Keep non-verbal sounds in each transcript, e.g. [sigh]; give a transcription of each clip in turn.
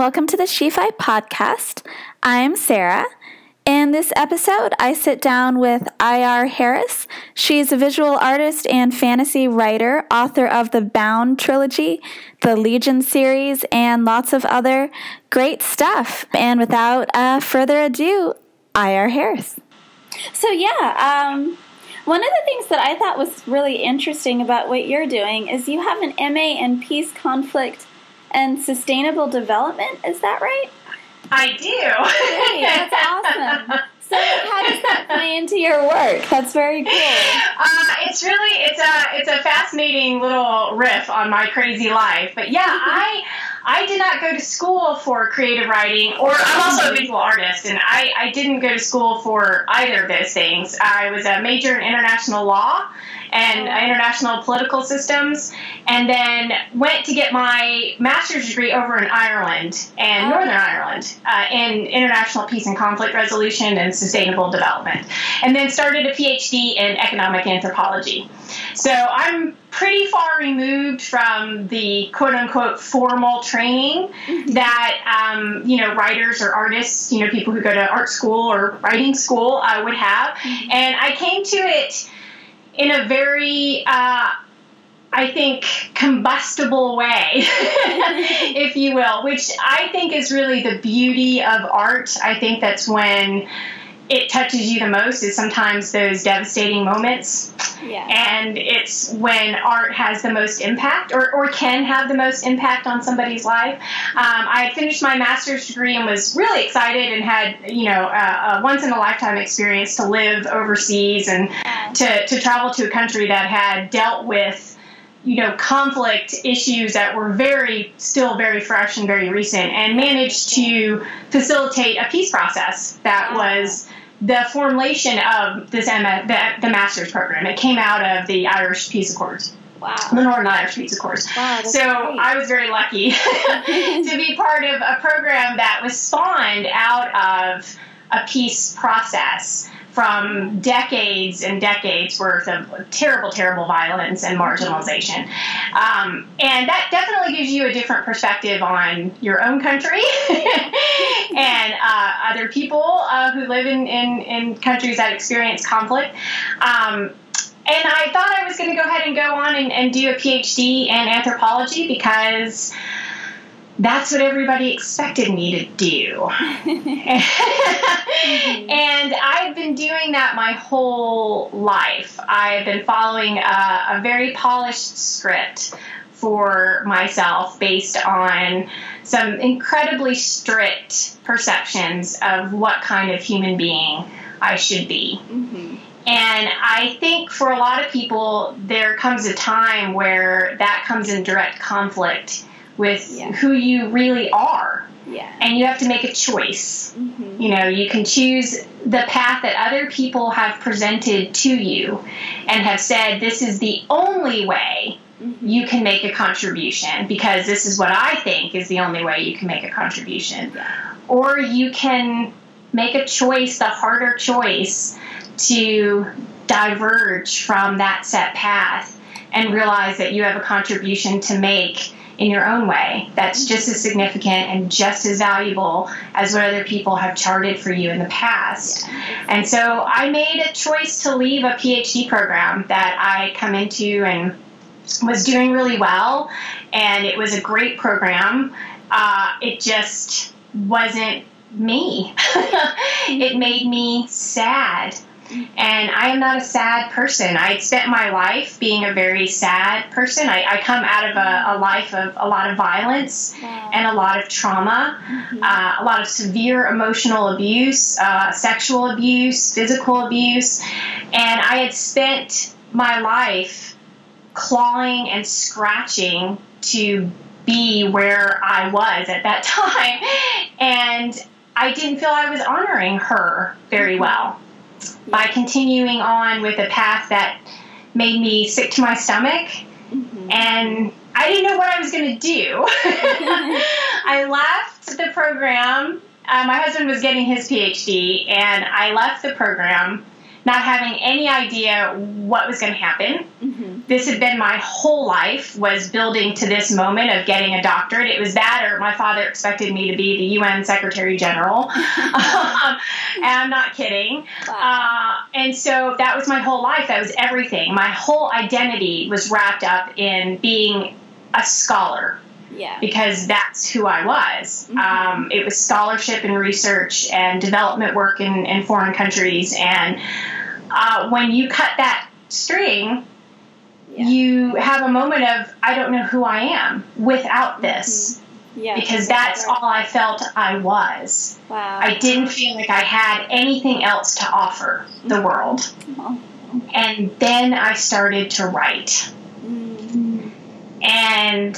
welcome to the SheFi podcast. I'm Sarah. In this episode, I sit down with I.R. Harris. She's a visual artist and fantasy writer, author of the Bound trilogy, the Legion series, and lots of other great stuff. And without uh, further ado, I.R. Harris. So, yeah, um, one of the things that I thought was really interesting about what you're doing is you have an MA in peace, conflict, and sustainable development. Is that right? I do. Great, that's awesome. So, how does that play into your work? That's very cool. Uh, it's really it's a it's a fascinating little riff on my crazy life. But yeah, [laughs] I I did not go to school for creative writing, or I'm also a visual artist, and I, I didn't go to school for either of those things. I was a major in international law and international political systems, and then went to get my master's degree over in Ireland and Northern Ireland uh, in international peace and conflict resolution and sustainable development, and then started a PhD in economic anthropology. So I'm pretty far removed from the quote unquote formal training mm-hmm. that um, you know writers or artists, you know people who go to art school or writing school uh, would have, mm-hmm. and I came to it in a very uh, I think combustible way, [laughs] if you will, which I think is really the beauty of art. I think that's when it touches you the most is sometimes those devastating moments. Yeah. And it's when art has the most impact or, or can have the most impact on somebody's life. Um, I had finished my master's degree and was really excited and had, you know, a, a once in a lifetime experience to live overseas and to, to travel to a country that had dealt with you know conflict issues that were very still very fresh and very recent and managed to facilitate a peace process that was the formulation of this the, the master's program. It came out of the Irish Peace Accords. Wow. The Northern Irish Peace Accords. Wow, so great. I was very lucky [laughs] to be part of a program that was spawned out of a peace process from decades and decades worth of terrible, terrible violence and marginalization. Um, and that definitely gives you a different perspective on your own country [laughs] and uh, other people uh, who live in, in, in, countries that experience conflict. Um, and I thought I was going to go ahead and go on and, and do a PhD in anthropology because that's what everybody expected me to do. mm-hmm. [laughs] And I've been doing that my whole life. I've been following a, a very polished script for myself based on some incredibly strict perceptions of what kind of human being I should be. Mm-hmm. And I think for a lot of people, there comes a time where that comes in direct conflict with yeah. who you really are. Yeah. And you have to make a choice. Mm-hmm. You know, you can choose the path that other people have presented to you and have said, this is the only way mm-hmm. you can make a contribution because this is what I think is the only way you can make a contribution. Yeah. Or you can make a choice, the harder choice, to diverge from that set path and realize that you have a contribution to make in your own way that's just as significant and just as valuable as what other people have charted for you in the past. And so I made a choice to leave a PhD program that I come into and was doing really well, and it was a great program. Uh, it just wasn't me. [laughs] it made me sad and I am not a sad person. I had spent my life being a very sad person. I, I come out of a, a, life of a lot of violence wow. and a lot of trauma, mm-hmm. uh, a lot of severe emotional abuse, uh, sexual abuse, physical abuse. And I had spent my life clawing and scratching to be where I was at that [laughs] time. And I didn't feel I was honoring her very mm-hmm. well by continuing on with a path that made me sick to my stomach. Mm-hmm. And I didn't know what I was going to do. [laughs] [laughs] I left the program. Uh, my husband was getting his PhD, and I left the program not having any idea what was going to happen. Mm-hmm. This had been my whole life was building to this moment of getting a doctorate. It was that, or my father expected me to be the UN Secretary General, [laughs] [laughs] um, I'm not kidding. Wow. Uh, and so that was my whole life. That was everything. My whole identity was wrapped up in being a scholar. Yeah. Because that's who I was. Mm-hmm. Um, it was scholarship and research and development work in, in foreign countries. And uh, when you cut that string, yeah. you have a moment of, I don't know who I am without mm-hmm. this. Mm-hmm. Yeah, because that's all I felt I was. Wow. I didn't feel like I had anything else to offer the mm-hmm. world. And then I started to write. Mm-hmm. And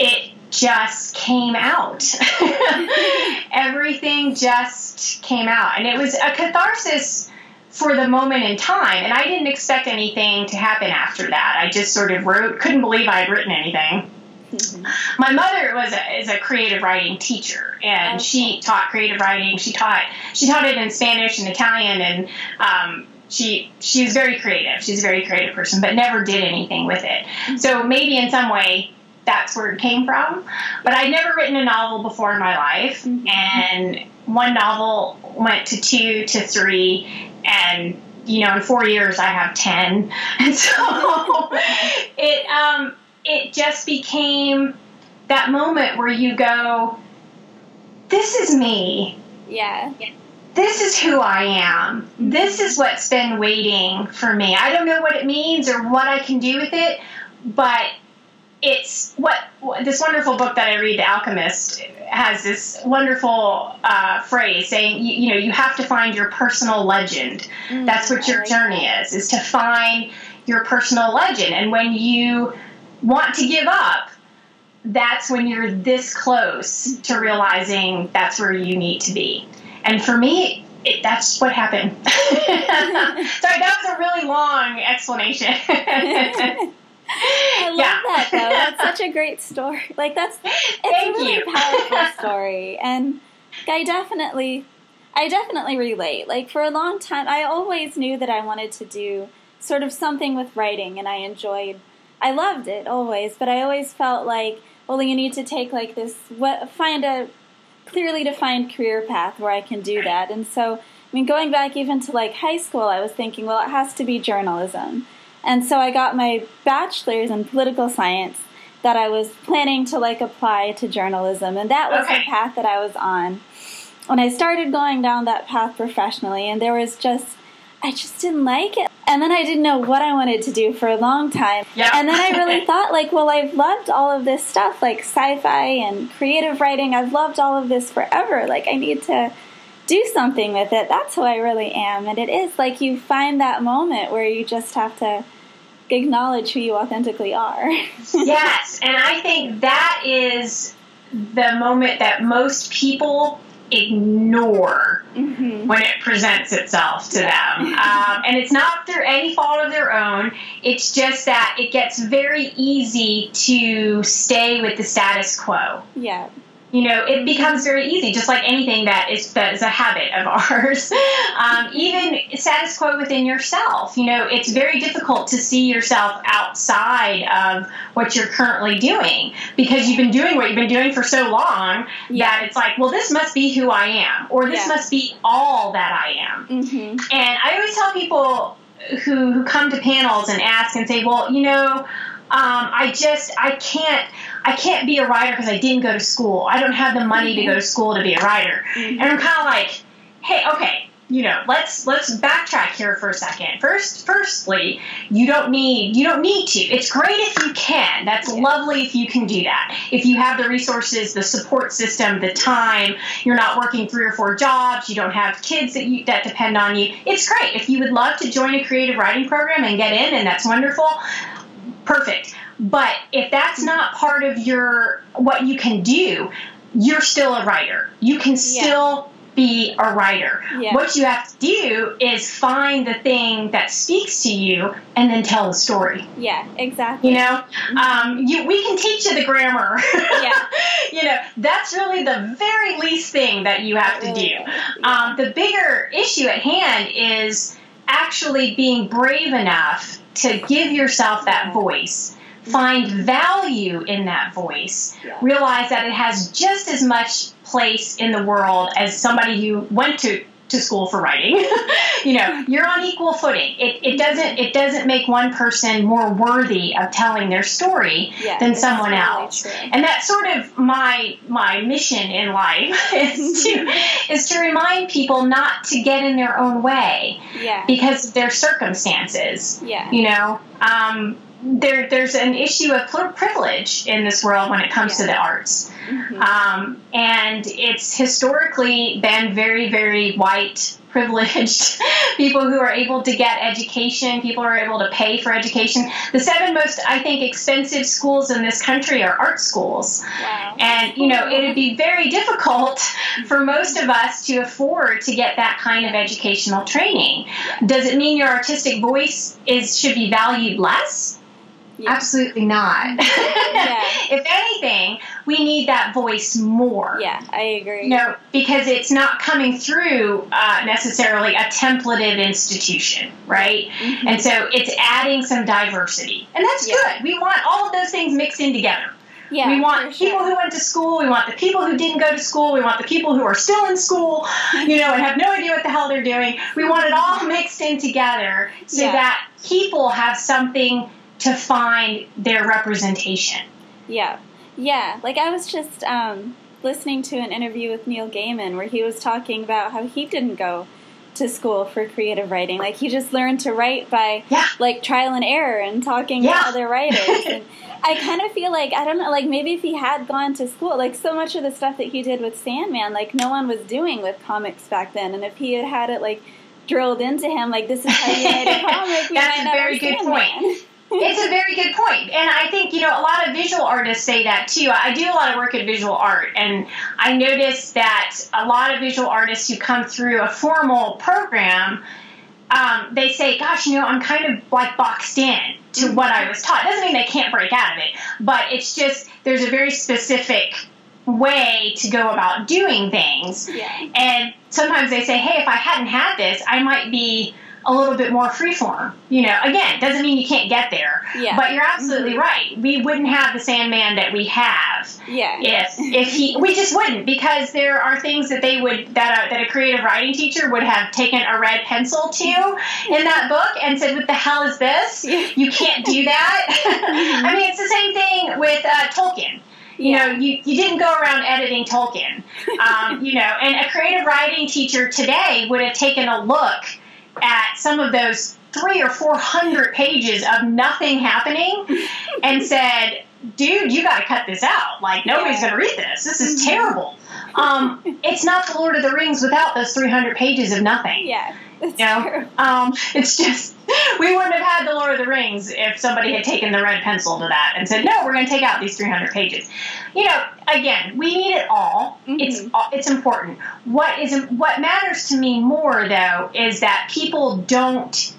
it just came out. [laughs] Everything just came out. And it was a catharsis for the moment in time. And I didn't expect anything to happen after that. I just sort of wrote, couldn't believe I had written anything. Mm-hmm. My mother was a, is a creative writing teacher, and okay. she taught creative writing. She taught she taught it in Spanish and Italian, and um, she she was very creative. She's a very creative person, but never did anything with it. Mm-hmm. So maybe in some way that's where it came from. But I'd never written a novel before in my life, mm-hmm. and one novel went to two to three, and you know, in four years I have ten, [laughs] and so [laughs] it um, it just became that moment where you go, "This is me." Yeah. This is who I am. Mm-hmm. This is what's been waiting for me. I don't know what it means or what I can do with it, but it's what this wonderful book that I read, The Alchemist, has this wonderful uh, phrase saying, you, you, know, you have to find your personal legend. Mm, That's what your journey is, is to find your personal legend. And when you want to give up, that's when you're this close to realizing that's where you need to be. And for me, it, that's what happened. [laughs] Sorry, that was a really long explanation. [laughs] [laughs] I love yeah. that though. That's [laughs] such a great story. Like that's it's Thank a really you. powerful [laughs] story. And I definitely I definitely relate. Like for a long time I always knew that I wanted to do sort of something with writing and I enjoyed I loved it always, but I always felt like well you need to take like this what find a clearly defined career path where I can do that. And so I mean going back even to like high school I was thinking well it has to be journalism and so I got my bachelor's in political science that I was planning to like apply to journalism. And that was okay. the path that I was on. When I started going down that path professionally, and there was just, I just didn't like it. And then I didn't know what I wanted to do for a long time. Yeah. And then I really [laughs] thought, like, well, I've loved all of this stuff, like sci fi and creative writing. I've loved all of this forever. Like, I need to do something with it. That's who I really am. And it is like you find that moment where you just have to acknowledge who you authentically are. [laughs] yes, and I think that is the moment that most people ignore mm-hmm. when it presents itself to them. [laughs] Um, and it's not through any fault of their own, it's just that it gets very easy to stay with the status quo. Yeah you know, it becomes very easy, just like anything that is that is a habit of [laughs] ours. um, even status quo within yourself, you know, it's very difficult to see yourself outside of what you're currently doing because you've been doing what you've been doing for so long yeah. that it's like, well, this must be who I am, or this yeah. must be all that I am. Mm-hmm. And I always tell people who who come to panels and ask and say, well, you know um, I just I can't I can't be a writer because I didn't go to school. I don't have the money to go to school to be a writer. Mm-hmm. And I'm kind of like, hey, okay, you know, let's let's backtrack here for a second. First, firstly, you don't need you don't need to. It's great if you can. That's yeah. lovely if you can do that. If you have the resources, the support system, the time, you're not working three or four jobs, you don't have kids that you that depend on you. It's great. If you would love to join a creative writing program and get in and that's wonderful perfect. But if that's not part of your what you can do, you're still a writer. You can still yeah. be a writer. Yeah. What you have to do is find the thing that speaks to you and then tell the story. Yeah, exactly. You know, mm-hmm. um, you, we can teach you the grammar. Yeah. [laughs] you know, that's really the very least thing that you have to do. Yeah. Um, the bigger issue at hand is actually being brave enough to give yourself that voice find value in that voice Yeah. realize that it has just as much place in the world as somebody who went to to school for writing [laughs] you know you're on equal footing it, it doesn't it doesn't make one person more worthy of telling their story Yeah, than someone really else true. and that's sort of my my mission in life [laughs] is [laughs] to is to remind people not to get in their own way Yeah. because of their circumstances Yeah. you know um, there there's an issue of privilege in this world when it comes to the arts. Mhm. um, and it's historically been very very white privileged [laughs] people who are able to get education people are able to pay for education. The seven most i think expensive schools in this country are art schools. Wow. and you know it would be very difficult for most of us to afford to get that kind of educational training. Does it mean your artistic voice is should be valued less Yeah. absolutely not [laughs] Yeah. if anything we need that voice more Yeah, I agree. you know, because it's not coming through uh, necessarily a templated institution, right? Mhm. And so it's adding some diversity, and that's Yeah. good. We want all of those things mixed in together. yeah, we want for people who went to school. We want the people who didn't go to school. We want the people who are still in school, [laughs] you know, and have no idea what the hell they're doing. We want it all mixed in together so Yeah. that people have something to find their representation. Yeah. Yeah. Like I was just um, listening to an interview with Neil Gaiman where he was talking about how he didn't go to school for creative writing. Like he just learned to write by Yeah. like trial and error and talking Yeah. to other writers. [laughs] And I kind of feel like I don't know, like maybe if he had gone to school, like so much of the stuff that he did with Sandman, like no one was doing with comics back then. And if he had had it like drilled into him, like this is how you write a [laughs] comic, we That's might a very good Sandman. point. It's a very good point. And i think you know a lot of visual artists say that too. I do a lot of work in visual art. And i notice that a lot of visual artists who come through a formal program um, they say gosh you know i'm kind of like boxed in to what i was taught. Doesn't mean they can't break out of it but it's just there's a very specific way to go about doing things. Yeah. and sometimes they say, hey, if I hadn't had this, I might be a little bit more freeform. You know, again, doesn't mean you can't get there. Yeah. But you're absolutely right. We wouldn't have the Sandman that we have Yeah. if [laughs] if he we just wouldn't because there are things that they would that a, that a creative writing teacher would have taken a red pencil to [laughs] in that book and said, "What the hell is this? You can't do that." [laughs] I mean, it's the same thing with uh, Tolkien. You Yeah. know, you, you didn't go around editing Tolkien. Um, you know, and a creative writing teacher today would have taken a look at some of those three or four hundred pages of nothing happening and [laughs] said, dude, you got to cut this out. Like, nobody's going to read this. This is Mhm. terrible. Um, it's not the Lord of the Rings without those 300 pages of nothing. Yeah. [laughs] That's You know, true. um, [laughs] it's just we wouldn't have had the Lord of the Rings if somebody had taken the red pencil to that and said, "No, we're going to take out these 300 pages." You know, again, we need it all. It's Mhm. it's important. What is what matters to me more though is that people don't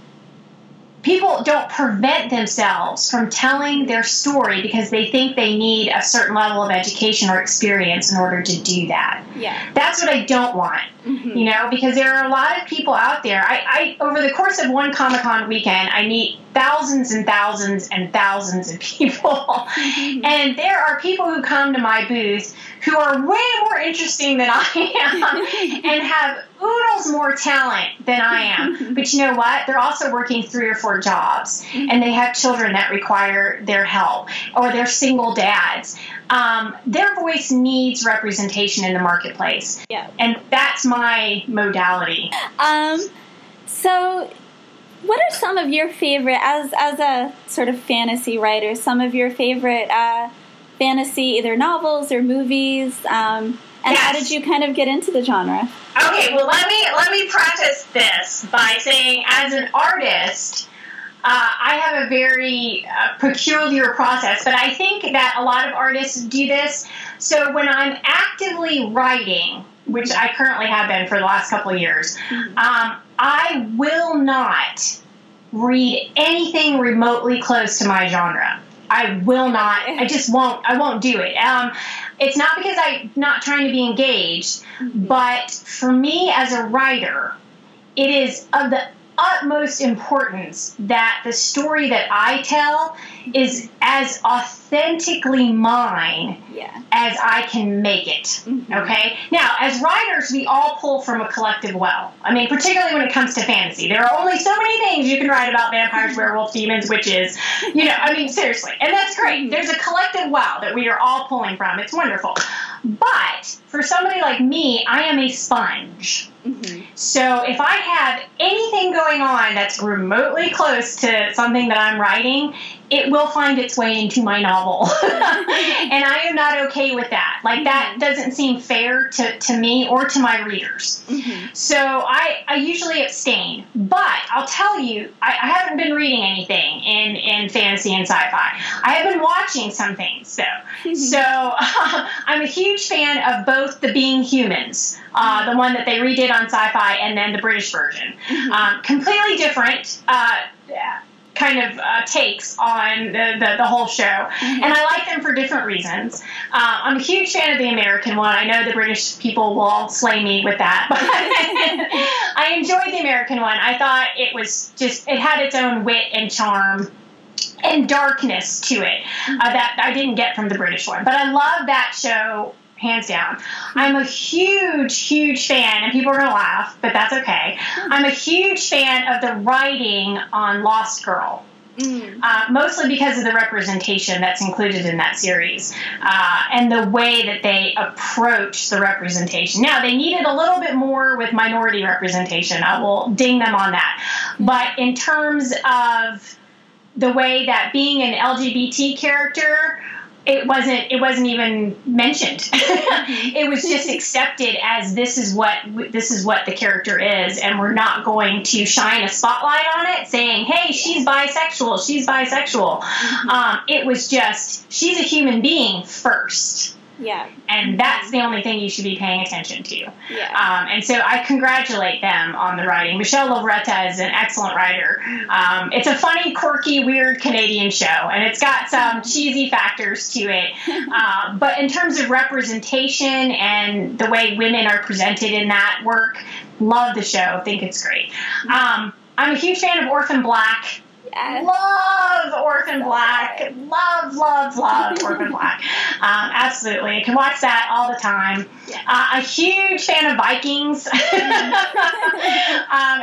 people don't prevent themselves from telling their story because they think they need a certain level of education or experience in order to do that. Yeah. That's what I don't want Mhm. you know because there are a lot of people out there I, I over the course of one comic-con weekend i meet thousands and thousands and thousands of people [laughs] and there are people who come to my booth who are way more interesting than i am [laughs] and have oodles more talent than i am [laughs] but you know what they're also working three or four jobs and they have children that require their help or they're single dads um, their voice needs representation in the marketplace Yeah. and that's my modality. Um, so, what are some of your favorite, as as a sort of fantasy writer, some of your favorite uh, fantasy either novels or movies? Um, and how did you kind of get into the genre? Okay, well let me let me preface this by saying, as an artist, uh, I have a very uh, peculiar process, but I think that a lot of artists do this. So when I'm actively writing, which I currently have been for the last couple of years, um, I will not read anything remotely close to my genre. I will not. I just won't. I won't do it. Um, it's not because I'm not trying to be engaged, but for me as a writer, it is of the utmost importance that the story that I tell is as authentically mine Yeah. as I can make it. Mhm. Okay? Now, as writers, we all pull from a collective well. I mean, particularly when it comes to fantasy. There are only so many things you can write about vampires, werewolves, demons, witches. You know, I mean, seriously. And that's great. There's a collective well that we are all pulling from. It's wonderful. But for somebody like me, I am a sponge. Mhm. So if I have anything going on that's remotely close to something that I'm writing, it will find its way into my novel. [laughs] and I am not okay with that. Like that doesn't seem fair to, to me or to my readers. Mhm. So I, I usually abstain. But I'll tell you, I, I haven't been reading anything in, in fantasy and sci-fi. I have been watching some things though. [laughs] So [laughs] I'm a huge fan of both the Being Humans, uh, the one that they redid on sci-fi, and then the British version. Um, completely different. Uh, kind of uh, takes on the, the, the whole show. And i like them for different reasons. Uh, i'm a huge fan of the american one. I know the british people will slay me with that but [laughs] i enjoyed the american one. I thought it was just it had its own wit and charm and darkness to it uh, that I didn't get from the British one. But I love that show hands down. I'm a huge, huge fan, and people are gonna laugh, but that's okay. I'm a huge fan of the writing on Lost Girl. Mm. Uh, mostly because of the representation that's included in that series uh, and the way that they approach the representation. Now, they needed a little bit more with minority representation. I will ding them on that. But in terms of the way that being an LGBT character, it wasn't it wasn't even mentioned. [laughs] it was just [laughs] accepted as this is what this is what the character is, and we're not going to shine a spotlight on it, saying, "Hey, she's bisexual. She's bisexual." Um, it was just she's a human being first, Yeah. and that's the only thing you should be paying attention to. Yeah. Um, and so I congratulate them on the writing. Michelle Lovretta is an excellent writer. Um, it's a funny, quirky, weird Canadian show, and it's got some cheesy factors to it. [laughs] Uh, but in terms of representation and the way women are presented in that work, love the show. Think it's great. Um, I'm a huge fan of Orphan Black. Yes. Love Orphan Black. Love, love, love [laughs] Orphan Black. Um, absolutely. I can watch that all the time. Uh, a huge fan of Vikings. [laughs] [laughs] um,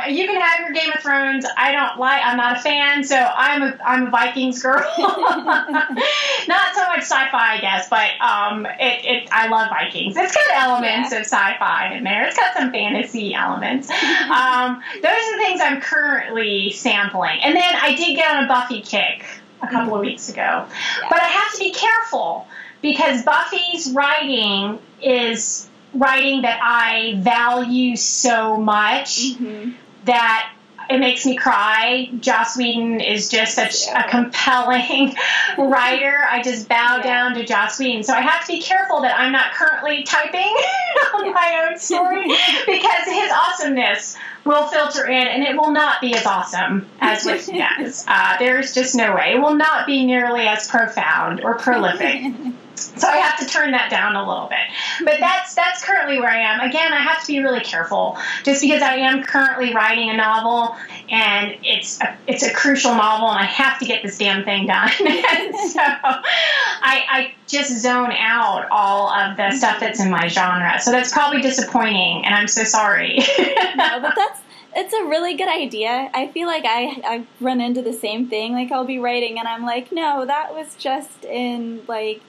you can have your Game of Thrones. I don't like. I'm not a fan, so I'm a I'm a Vikings girl. not so much sci-fi, I guess, but um, it, it I love Vikings. It's got elements of sci-fi in there. It's got some fantasy elements. Um, those are the things I'm currently sampling, and then I did get on a Buffy kick a couple of weeks ago, but I have to be careful because Buffy's writing is writing that I value so much Mhm. that it makes me cry. Joss Whedon is just such a compelling [laughs] writer. I just bow Yeah. down to Joss Whedon. So I have to be careful that I'm not currently typing [laughs] on my own story [laughs] because his awesomeness will filter in and it will not be as awesome as with Nez. Uh, there's just no way. It will not be nearly as profound or prolific. So I have to turn that down a little bit. But that's that's currently where I am. Again, I have to be really careful just because I am currently writing a novel and it's a, it's a crucial novel and I have to get this damn thing done. [laughs] and so I, I just zone out all of the stuff that's in my genre. So that's probably disappointing and I'm so sorry. [laughs] no, but that's it's a really good idea. I feel like I I run into the same thing. Like I'll be writing and I'm like, no, that was just in like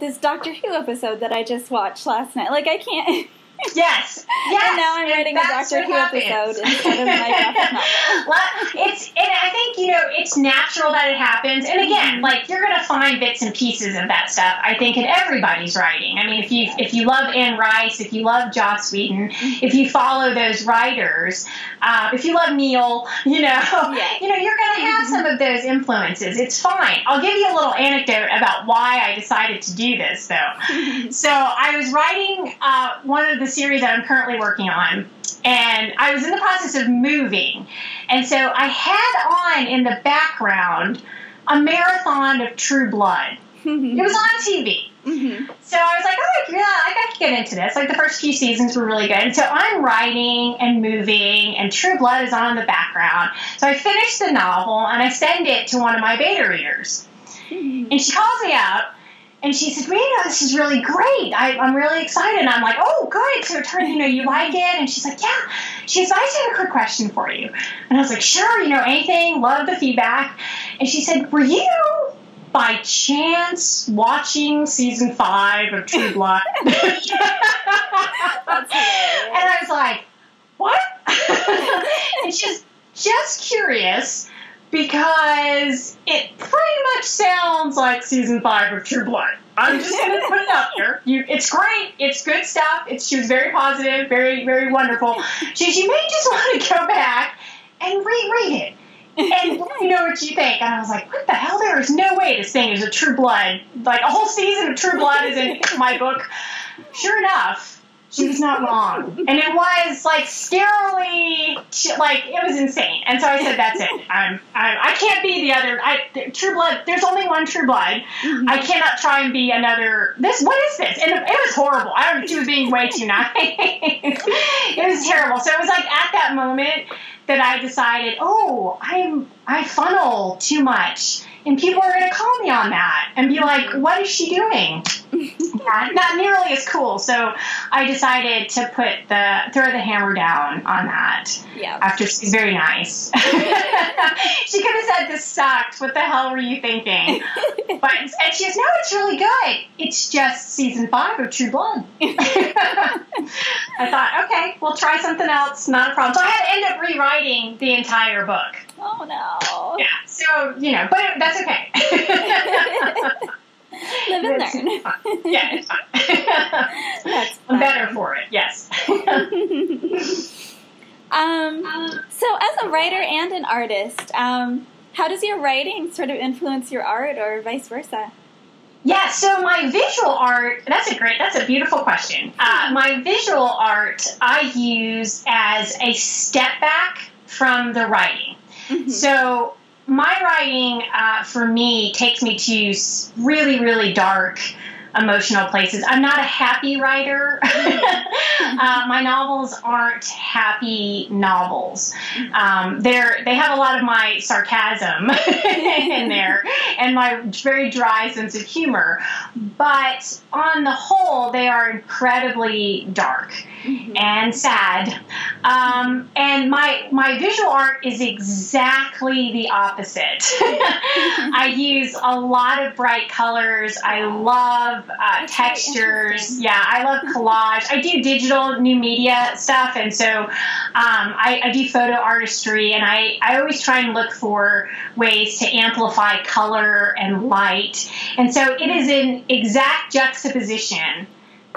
this Doctor Who episode that I just watched last night. Like I can't. [laughs] yes. Yes. and now I'm writing a Doctor Who episode instead of my [laughs] graphic novel. well, it's and I think you know it's natural that it happens. And again, like you're gonna find bits and pieces of that stuff. I think in everybody's writing. I mean, if you if you love Anne Rice, if you love Joss Whedon, if you follow those writers, uh, if you love Neil, [laughs] you know, Yeah. you know you're gonna have some of those influences. It's fine. I'll give you a little anecdote about why I decided to do this, though. [laughs] So I was writing uh, one of the series that I'm currently working on, and I was in the process of moving, and so I had on in the background a marathon of True Blood. It was on TV. Mm-hmm. So I was like, oh, yeah, I got to get into this. Like the first few seasons were really good. And so I'm writing and moving, and True Blood is on in the background. So I finish the novel and I send it to one of my beta readers. Mm-hmm. And she calls me up and she said, Rena, this is really great. I, am really excited. And I'm like, oh, good. So it turned, you know, you mm-hmm. like it? And she's like, yeah. She says, I just have a quick question for you. And I was like, sure, you know, anything. Love the feedback. And she said, were you by chance watching season five of True Blood? [laughs] and I was like, what? [laughs] and she's just curious because it pretty much sounds like season five of True Blood. I'm just going [laughs] to put it out there. You, it's great. It's good stuff. It's, she was very positive, very, very wonderful. She you may just [laughs] want to go back and reread it. And [laughs] let me know what you think. And I was like, what the hell? There is no way this thing is a True Blood. Like, a whole season of True Blood is in my book. Sure enough, she was not wrong. And it was like scarily, like it was insane. And so I said, "That's it. I'm, I'm I can't be the other. I, True Blood. There's only one True Blood. Mm-hmm. I cannot try and be another. This. What is this? And it was horrible. I don't. She was being way too nice. [laughs] it was terrible. So it was like at that moment that I decided, oh, I'm I funnel too much, and people are going to call me on that and be like, what is she doing? [laughs] yeah, not nearly as cool. So I decided to put the throw the hammer down on that. Yeah. After she's very nice. [laughs] she could have said this sucked. What the hell were you thinking? but and she goes, no, it's really good. It's just season five of True Blood. [laughs] I thought, okay, we'll try something else. Not a problem. So I had to end up rewriting the entire book. Oh no. Yeah. So you know, but that's okay. [laughs] [laughs] Live and learn. Yeah, it's fine. [laughs] That's I'm better for it. Yes. um. So, as a writer and an artist, um, how does your writing sort of influence your art, or vice versa? Yeah, so my visual art, that's a great, that's a beautiful question. Uh, my visual art I use as a step back from the writing. Mm-hmm. So my writing uh, for me takes me to really, really dark emotional places. I'm not a happy writer. [laughs] uh, my novels aren't happy novels. Um, they're they have a lot of my sarcasm [laughs] in there and my very dry sense of humor. But on the whole, they are incredibly dark mm-hmm. and sad. Um, and my my visual art is exactly the opposite. [laughs] I use a lot of bright colors. I love uh, textures. Yeah, I love [laughs] collage. I do digital new media stuff, and so um, I, I, do photo artistry, and I, I always try and look for ways to amplify color and light. And so it is an exact juxtaposition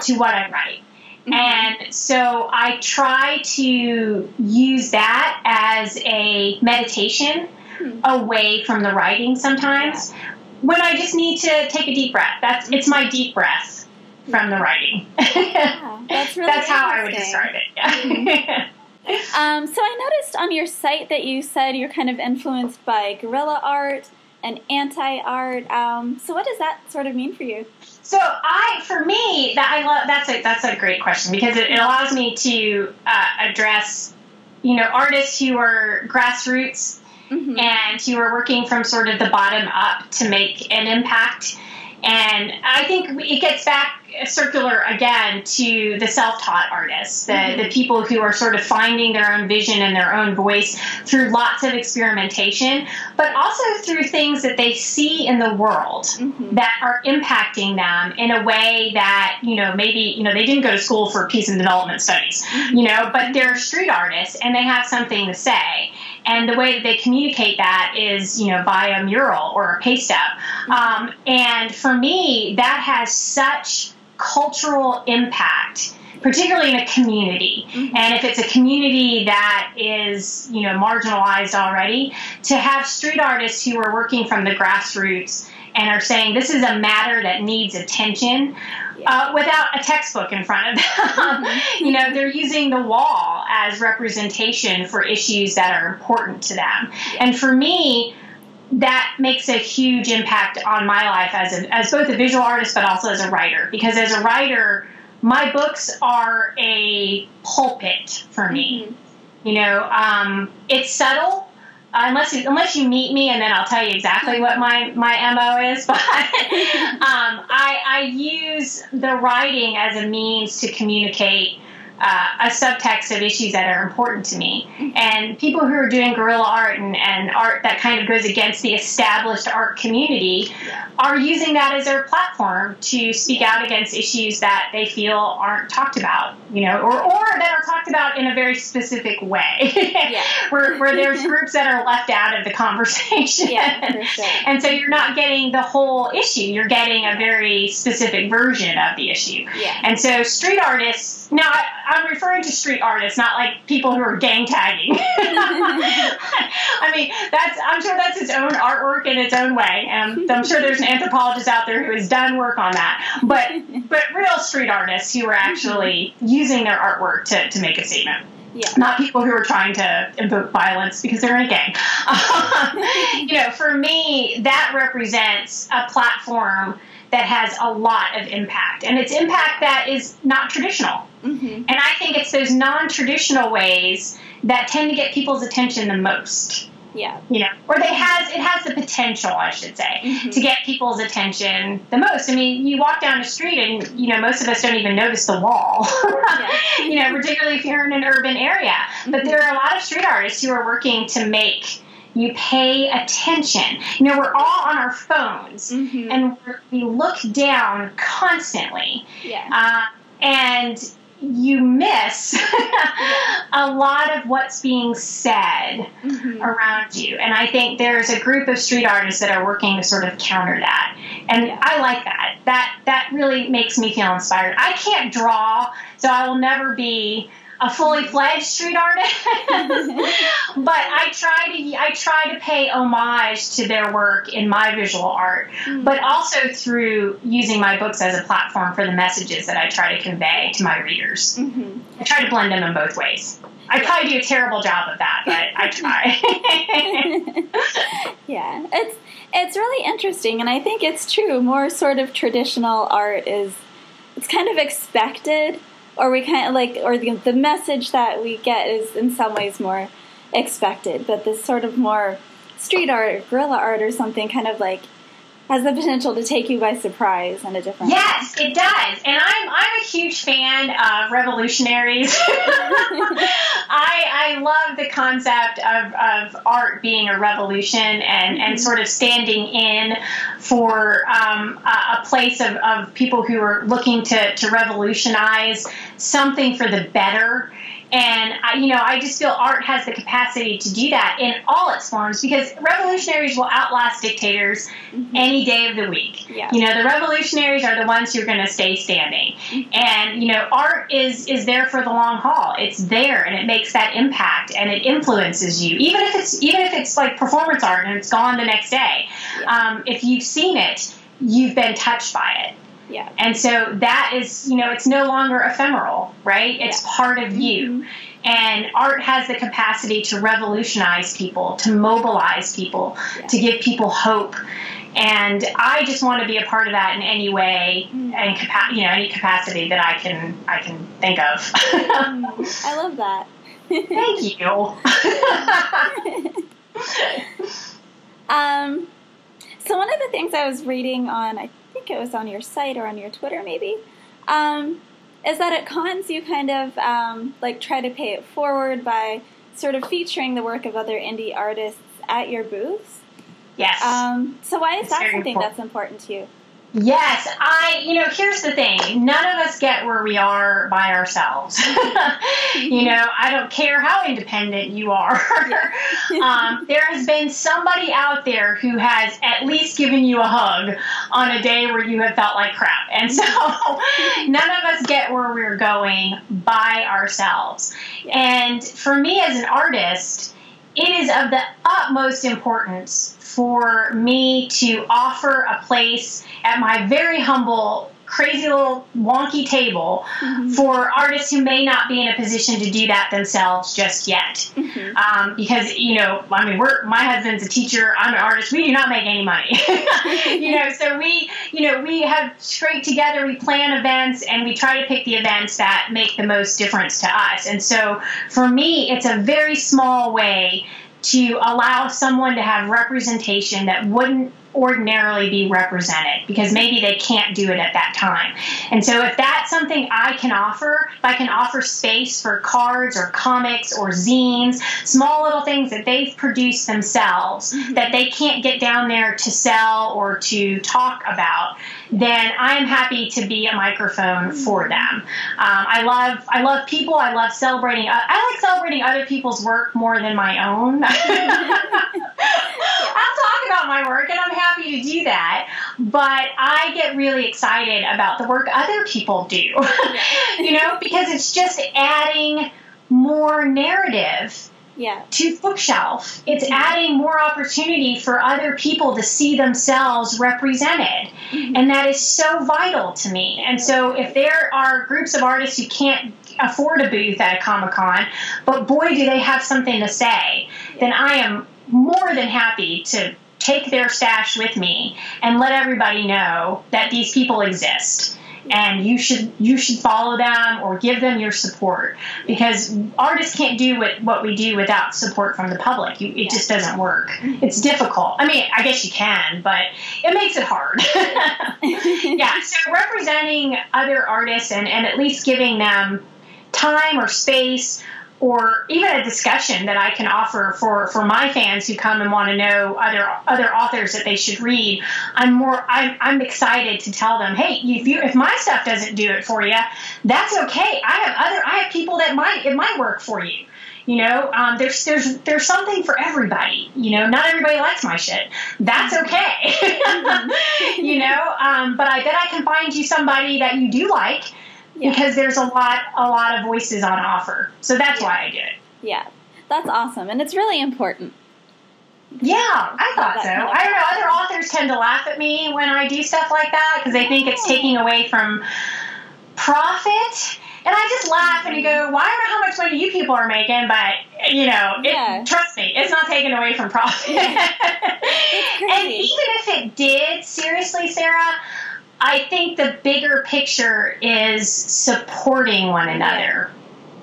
to what I write. Mm-hmm. And so I try to use that as a meditation mm-hmm. away from the writing sometimes yeah. when I just need to take a deep breath. That's it's my deep breath from the writing. [laughs] Yeah, that's really That's how I would describe it. Yeah. Mm-hmm. [laughs] Um, so I noticed on your site that you said you're kind of influenced by guerrilla art and anti art. Um, so what does that sort of mean for you? So I, for me, that I love. That's a that's a great question because it, it allows me to uh, address, you know, artists who are grassroots mm-hmm. and who are working from sort of the bottom up to make an impact. And I think it gets back circular again to the self-taught artists, the, mm-hmm. the people who are sort of finding their own vision and their own voice through lots of experimentation, but also through things that they see in the world mm-hmm. that are impacting them in a way that, you know, maybe, you know, they didn't go to school for peace and development studies, mm-hmm. you know, but they're street artists and they have something to say. And the way that they communicate that is, you know, by a mural or a paste up. Mm-hmm. Um, and for me, that has such cultural impact particularly in a community. Mm-hmm. And if it's a community that is, you know, marginalized already, to have street artists who are working from the grassroots and are saying this is a matter that needs attention uh, without a textbook in front of them. Mm-hmm. [laughs] you know, they're using the wall as representation for issues that are important to them. And for me, that makes a huge impact on my life as a, as both a visual artist but also as a writer because as a writer my books are a pulpit for me mm-hmm. you know um, it's subtle uh, unless you, unless you meet me and then I'll tell you exactly what my my mo is [laughs] but [laughs] um, I, I use the writing as a means to communicate uh, a subtext of issues that are important to me. And people who are doing guerrilla art and, and art that kind of goes against the established art community yeah. are using that as their platform to speak out against issues that they feel aren't talked about, you know, or, or that are talked about in a very specific way, [laughs] yeah. where, where there's groups that are left out of the conversation. Yeah, sure. [laughs] And so you're not getting the whole issue, you're getting a very specific version of the issue. Yeah. And so street artists, now I, I'm referring to street artists, not like people who are gang tagging. [laughs] I mean, that's I'm sure that's its own artwork in its own way, and I'm sure there's an anthropologist out there who has done work on that. But [laughs] but real street artists who are actually using their artwork to, to make a statement. Yeah. Not people who are trying to invoke violence because they're in a gang. [laughs] you know, for me, that represents a platform that has a lot of impact. And it's impact that is not traditional. Mm-hmm. And I think it's those non traditional ways that tend to get people's attention the most. Yeah. You know, or they has it has the potential, I should say, mm-hmm. to get people's attention the most. I mean, you walk down the street and you know most of us don't even notice the wall. [laughs] yeah. you know, particularly if you're in an urban area. Mm-hmm. But there are a lot of street artists who are working to make you pay attention. You know, we're all on our phones mm-hmm. and we look down constantly. Yeah. Uh, and you miss [laughs] a lot of what's being said mm-hmm. around you. And I think there's a group of street artists that are working to sort of counter that. And yeah. I like that. That that really makes me feel inspired. I can't draw, so I will never be a fully fledged street artist, [laughs] but I try to I try to pay homage to their work in my visual art, mm-hmm. but also through using my books as a platform for the messages that I try to convey to my readers. Mm-hmm. I try to blend them in both ways. I probably do a terrible job of that, but I try. [laughs] yeah, it's it's really interesting, and I think it's true. More sort of traditional art is it's kind of expected or we kind of like, or the, the message that we get is in some ways more expected, but this sort of more street art, or guerrilla art, or something kind of like has the potential to take you by surprise in a different yes way. it does and i'm i'm a huge fan of revolutionaries [laughs] i i love the concept of of art being a revolution and and mm-hmm. sort of standing in for um, a, a, place of, of people who are looking to to revolutionize something for the better and I, you know, I just feel art has the capacity to do that in all its forms because revolutionaries will outlast dictators mm-hmm. any day of the week. Yeah. You know, the revolutionaries are the ones who are going to stay standing. Mm-hmm. And you know, art is is there for the long haul. It's there and it makes that impact and it influences you. Even if it's even if it's like performance art and it's gone the next day. Yeah. Um, if you've seen it, you've been touched by it. Yeah. And so that is, you know, it's no longer ephemeral, right? It's yeah. part of you. Mm-hmm. And art has the capacity to revolutionize people, to mobilize people, yeah. to give people hope. And I just want to be a part of that in any way mm-hmm. and capa- you know any capacity that I can I can think of. mm, I love that. Thank you. [laughs] [laughs] um, so one of the things I was reading on I think it was on your site or on your Twitter maybe, um, is that at cons you kind of um, like try to pay it forward by sort of featuring the work of other indie artists at your booths. Yes. Um, so why is it's that something important. that's important to you? Yes, I, you know, here's the thing. None of us get where we are by ourselves. [laughs] you know, I don't care how independent you are. [laughs] um, there has been somebody out there who has at least given you a hug on a day where you have felt like crap. And so [laughs] none of us get where we're going by ourselves. And for me as an artist, it is of the utmost importance for me to offer a place at my very humble crazy little wonky table mm-hmm. for artists who may not be in a position to do that themselves just yet. Mm-hmm. Um, because you know, I mean, we're my husband's a teacher. I'm an artist. We do not make any money. [laughs] you know, so we you know we have scraped together. We plan events and we try to pick the events that make the most difference to us. And so for me, it's a very small way to allow someone to have representation that wouldn't ordinarily be represented because maybe they can't do it at that time. And so if that's something I can offer, if I can offer space for cards or comics or zines, small little things that they've produced themselves mm-hmm. that they can't get down there to sell or to talk about, then I'm happy to be a microphone for them. Um, I love I love people. I love celebrating. Uh, I like celebrating other people's work more than my own. [laughs] I'll talk about my work, and I'm happy to do that. But I get really excited about the work other people do. [laughs] you know, because it's just adding more narrative yeah. to bookshelf. It's mm-hmm. adding more opportunity for other people to see themselves represented. Mm-hmm. And that is so vital to me. And so if there are groups of artists who can't afford a booth at a Comic Con, but boy, do they have something to say, yeah. then I am more than happy to take their stash with me and let everybody know that these people exist and you should you should follow them or give them your support because artists can't do what, what we do without support from the public. You, it just doesn't work. It's difficult. I mean, I guess you can, but it makes it hard. [laughs] yeah. So representing other artists and, and at least giving them time or space or even a discussion that I can offer for, for my fans who come and want to know other other authors that they should read. I'm more I'm, I'm excited to tell them, hey, if you if my stuff doesn't do it for you, that's okay. I have other I have people that might it might work for you. You know, um, there's there's there's something for everybody. You know, not everybody likes my shit. That's okay. [laughs] you know, um, but I bet I can find you somebody that you do like yeah. because there's a lot a lot of voices on offer. So that's yeah. why I did it. Yeah, that's awesome, and it's really important. Yeah, I thought so. Kind of I don't know. Other authors tend to laugh at me when I do stuff like that because they think it's taking away from profit. And I just laugh and you go, mm-hmm. well, I don't know how much money you people are making, but you know, it, yeah. trust me, it's not taken away from profit. [laughs] [laughs] and even if it did, seriously, Sarah, I think the bigger picture is supporting one another.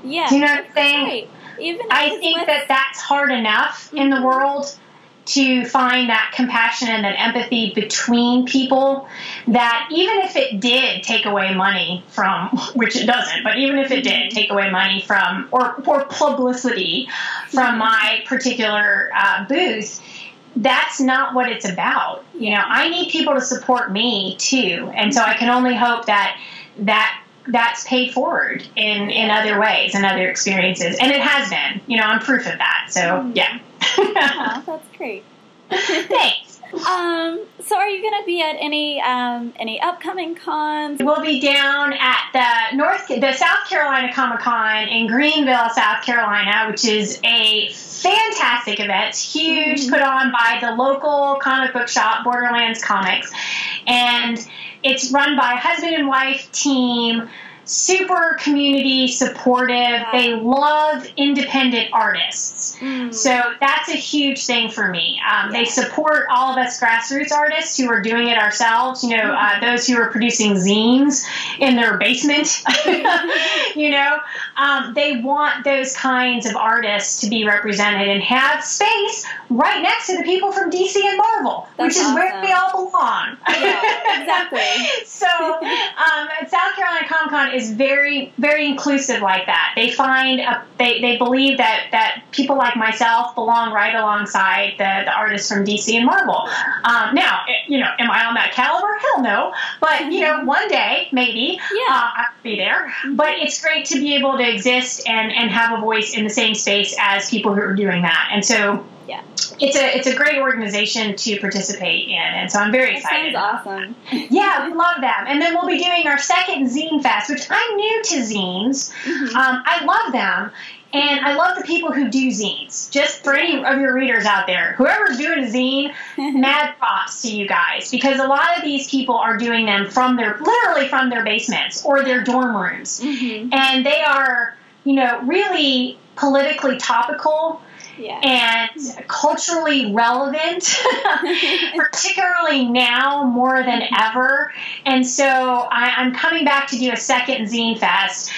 Yeah. Do you know what I'm saying? Right. Even I think with... that that's hard enough mm-hmm. in the mm-hmm. world to find that compassion and that empathy between people that even if it did take away money from [laughs] which it doesn't but even if it did mm-hmm. take away money from or, or publicity from mm-hmm. my particular uh, booth that's not what it's about. You know, I need people to support me too, and so I can only hope that that that's paid forward in in other ways and other experiences, and it has been. You know, I'm proof of that. So mm. yeah, [laughs] oh, that's great. [laughs] Thanks. Um, so are you going to be at any um, any upcoming cons? We'll be down at the North the South Carolina Comic Con in Greenville, South Carolina, which is a fantastic event. It's huge, mm-hmm. put on by the local comic book shop, Borderlands Comics, and it's run by a husband and wife team super community supportive. They love independent artists. Mm. So that's a huge thing for me. Um, yeah. They support all of us grassroots artists who are doing it ourselves, you know, mm. uh, those who are producing zines in their basement. [laughs] you know, um, they want those kinds of artists to be represented and have space right next to the people from DC and Marvel, that's which is awesome. where we all belong. Yeah, exactly. [laughs] so um, South Carolina Comic Con is very very inclusive like that. They find a, they they believe that that people like myself belong right alongside the, the artists from DC and Marvel. Um, now, you know, am I on that caliber? Hell no. But you know, one day maybe yeah. uh, I'll be there. But it's great to be able to exist and and have a voice in the same space as people who are doing that. And so yeah. It's a it's a great organization to participate in, and so I'm very excited. That sounds awesome. [laughs] yeah, we love them. And then we'll be doing our second Zine Fest, which I'm new to zines. Mm-hmm. Um, I love them. And I love the people who do zines. Just for any of your readers out there, whoever's doing a zine, [laughs] mad props to you guys because a lot of these people are doing them from their literally from their basements or their dorm rooms, mm-hmm. and they are you know really politically topical and culturally relevant, [laughs] [laughs] particularly now more than ever. And so I, am coming back to do a second Zine Fest,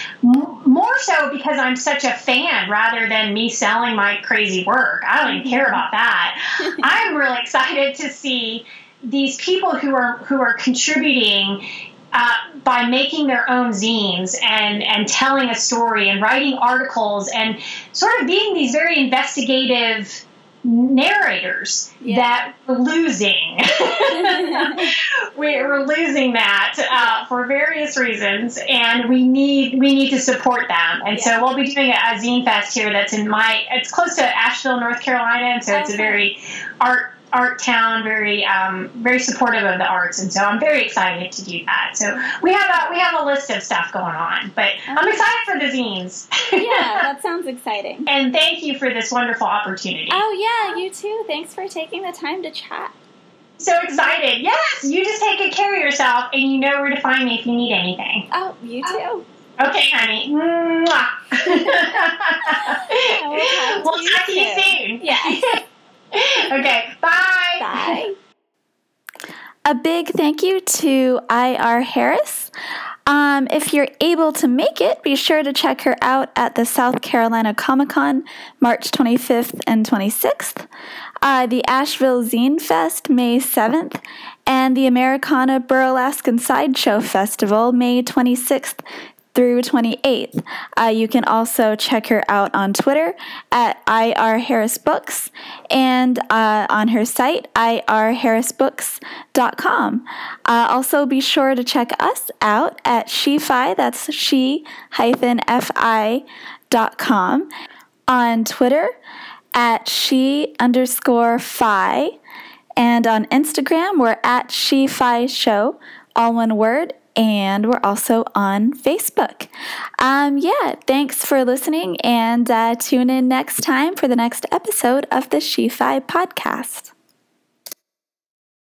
so because I'm such a fan rather than me selling my crazy work. I don't even care about that. [laughs] I'm really excited to see these people who are who are contributing uh, by making their own zines and and telling a story and writing articles and sort of being these very investigative narrators yeah. that we're losing. [laughs] we're losing that uh, for various reasons, and we need we need to support them. And yeah. so we'll be doing a, a zine fest here. That's in my. It's close to Asheville, North Carolina, and so okay. it's a very art art town, very um, very supportive of the arts, and so I'm very excited to do that. So we have a we have a list of stuff going on, but. I'm excited for the zines. yeah, [laughs] that sounds exciting. and thank you for this wonderful opportunity. Oh yeah, you too. Thanks for taking the time to chat. So excited! Yes, you just take good care of yourself, and you know where to find me if you need anything. Oh, you too. Oh. Okay, honey. Mwah. [laughs] we'll [laughs] talk to you soon. Yes. [laughs] okay, bye. Bye. A big thank you to I.R. Harris. Um, if you're able to make it, be sure to check her out at the South Carolina Comic Con, March 25th and 26th, uh, the Asheville Zine Fest, May 7th, and the Americana Burlesque and Sideshow Festival, May 26th through 28th. Uh, you can also check her out on Twitter at irharrisbooks and uh, on her site, irharrisbooks.com. Uh, also, be sure to check us out at SheFi, that's she-fi.com, on Twitter at she underscore fi, and on Instagram, we're at SheFi Show, all one word and we're also on Facebook. Um, yeah, thanks for listening, and uh, tune in next time for the next episode of the SheFi podcast.